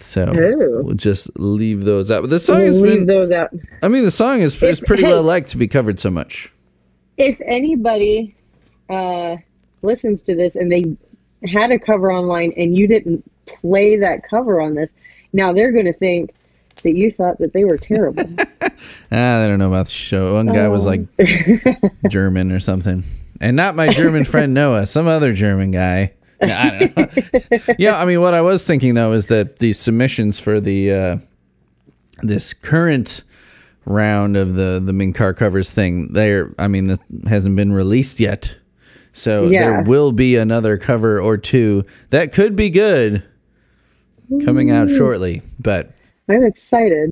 So Oh. we'll just leave those out. But the song has Leave been. those out. I mean, the song is, is pretty hey. well liked to be covered so much. If anybody uh, listens to this and they had a cover online and you didn't play that cover on this, now they're going to think that you thought that they were terrible. Ah, I don't know about the show. One guy was like German or something, and not my German friend Noah, some other German guy. I don't know. yeah, I mean, what I was thinking though is that the submissions for the uh, this current round of the the Mink Car covers thing, they're I mean, it hasn't been released yet, so there will be another cover or two that could be good coming out shortly, but. I'm excited.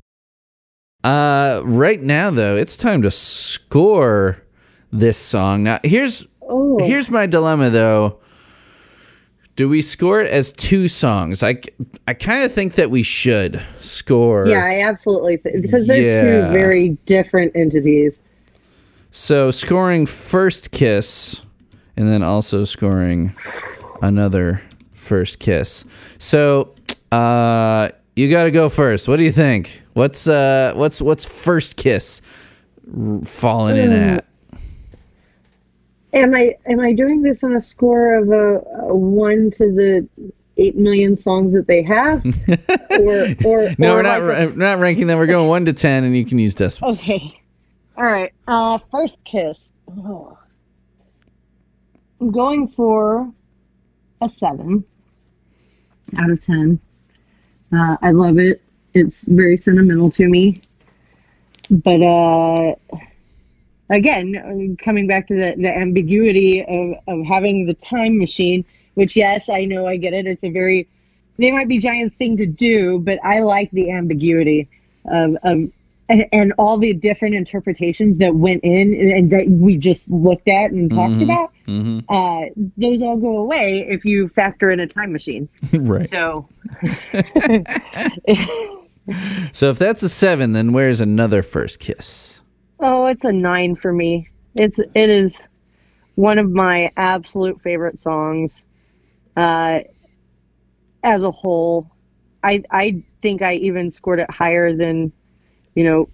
Uh, right now though, it's time to score this song. Now, here's Oh, here's my dilemma though. Do we score it as two songs? I, I kind of think that we should score. yeah, I absolutely think because they're Yeah. two very different entities. So scoring first kiss and then also scoring another first kiss. So, uh, you got to go first. What do you think? What's uh, what's what's first kiss r- falling in at? Am I am I doing this on a score of a, a one to the eight million songs that they have, or or No, or we're not like a- we're not ranking them. We're going one to ten, and you can use decimals. Okay. All right. Uh, first kiss. Oh. I'm going for a seven out of ten. Uh, I love it. It's very sentimental to me. But uh, again, uh, coming back to the, the ambiguity of, of having the time machine, which, yes, I know I get it. It's a very, they might be giants thing to do, but I like the ambiguity of, of and, and all the different interpretations that went in and, and that we just looked at and talked mm-hmm. about. Mm-hmm. Uh, those all go away if you factor in a time machine. right. So, So if that's a seven, then where's another first kiss? Oh, it's a nine for me. It's it is one of my absolute favorite songs. Uh, as a whole, I I think I even scored it higher than, you know,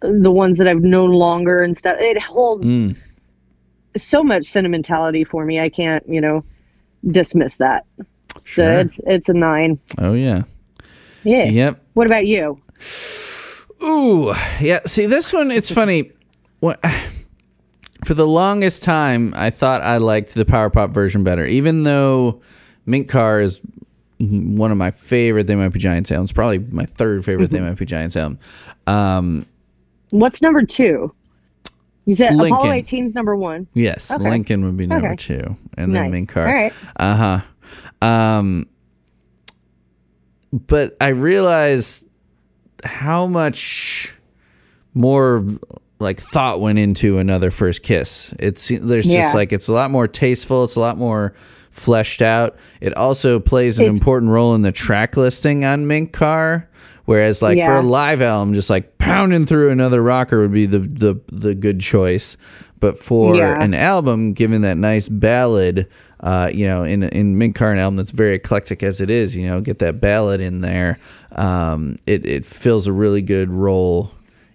the ones that I've known longer and stuff. It holds Mm. so much sentimentality for me. I can't, you know, dismiss that. So it's it's a nine. Oh yeah. Yeah. Yep. What about you? Ooh, yeah. See, this one, it's funny. What, for the longest time, I thought I liked the Power Pop version better, even though Mink Car is one of my favorite They Might Be Giants albums, probably my third favorite Mm-hmm. They Might Be Giants album. Um, What's number two? You said Lincoln. Apollo 18's number one. yes, Okay. Lincoln would be number Okay. two, and then Nice. Mink Car. All right. Uh huh. Um, but I realized how much more like thought went into another first kiss. It's there's Yeah. just like it's a lot more tasteful. It's a lot more fleshed out. It also plays an It's- important role in the track listing on Mink Car. Whereas like for a live album, just like pounding through another rocker would be the the, the good choice. But for Yeah. an album, given that nice ballad, uh, you know, in in Mink Car, an album that's very eclectic as it is, you know, get that ballad in there. Um, it it fills a really good role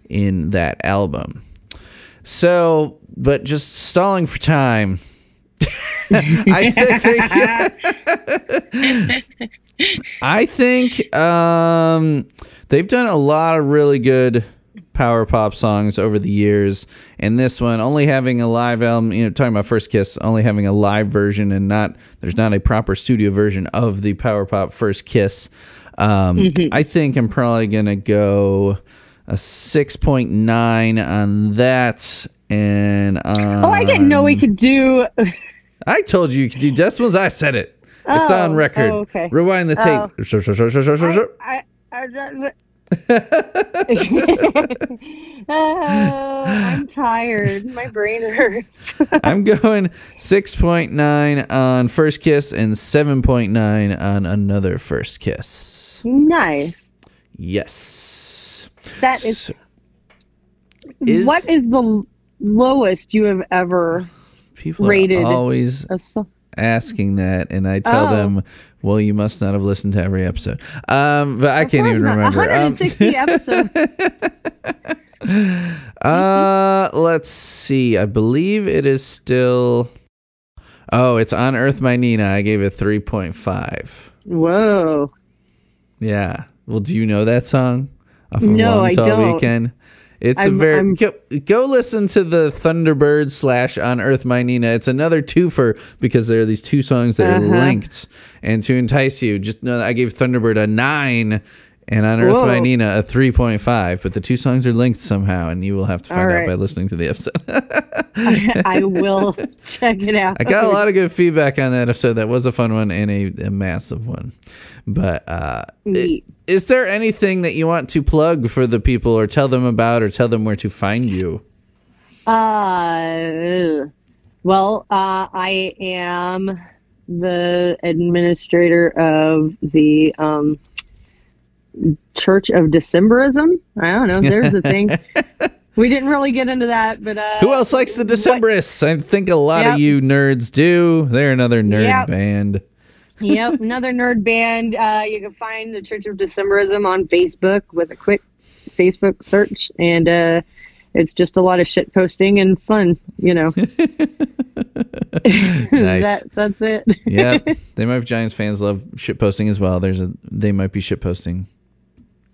in that album. So, but just stalling for time. I think I think um, they've done a lot of really good power pop songs over the years, and this one only having a live album. You know, talking about First Kiss, only having a live version and not there's not a proper studio version of the power pop First Kiss. Um, I think I'm probably gonna go a six point nine on that. And Oh, I didn't know we could do. I told you you could do decimals. I said it. it's Oh, on record. oh, okay. Rewind the tape. Sure, sure. I, I, oh, I'm tired. My brain hurts. I'm going 6.9 on First Kiss and 7.9 on Another First Kiss. nice. Yes. That is. So- is- what is the lowest you have ever People rated are always a asking that, and I tell Oh. them, well, you must not have listened to every episode. Um, but I can't even not. remember. Um, 160 episodes. Uh, let's see. I believe it is still. Oh, it's on Earth My Nina. I gave it 3.5. Whoa. Yeah. Well, do you know that song? Off of No, Long I Tall don't. Weekend. It's a I'm- very go, go listen to the Thunderbird slash on Earth My Nina. It's another twofer because there are these two songs that are Uh-huh. linked. And to entice you, just know that I gave Thunderbird a nine and on Earth Whoa. Nina a three point five. But the two songs are linked somehow, and you will have to find All out by listening to the episode. I will check it out. I got a lot of good feedback on that episode. That was a fun one and a, a massive one. But uh, Neat. is there anything that you want to plug for the people, or tell them about, or tell them where to find you? Uh, well, uh, I am the administrator of the um, Church of Decemberism. I don't know. There's a thing. we didn't really get into that, but uh, Who else likes the Decemberists? I think a lot of you nerds do. They're another nerd Yep. band. yep, another nerd band. Uh, you can find the Church of Decemberism on Facebook with a quick Facebook search, and uh, it's just a lot of shit posting and fun. You know, Nice. that that's it. yeah, they might be Giants fans love shit posting as well. There's a they might be shit posting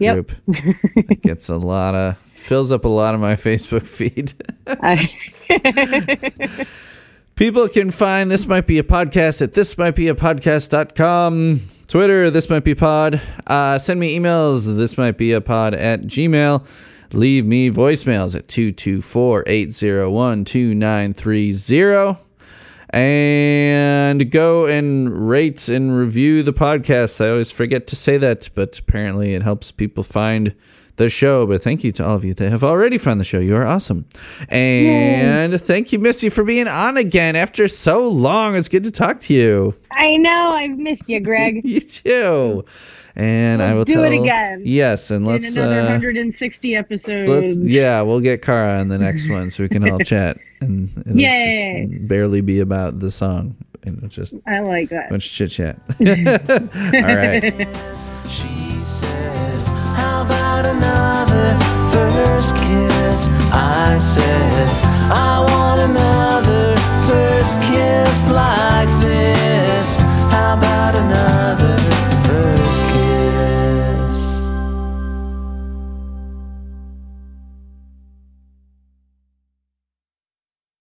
Yep. it gets a lot of fills up a lot of my Facebook feed. I, People can find this might be a podcast at this might be a podcast.com. Twitter, this might be pod. Uh, send me emails, this might be a pod at Gmail. Leave me voicemails at 224 801 2930. And go and rate and review the podcast. I always forget to say that, but apparently it helps people find the show. But thank you to all of you that have already found the show. You are awesome. And thank you, Missy, for being on again after so long. It's good to talk to you. I know I've missed you, Greg. You too. And I Let's will do it again. Yes, and let's in another uh, 160 episodes. let's yeah, we'll get Kara on the next one so we can all chat and yeah, barely be about the song, and it's just I like that. much chit chat. All right. She said, "How about another first kiss?" I said, "I want another first kiss like this." How about another?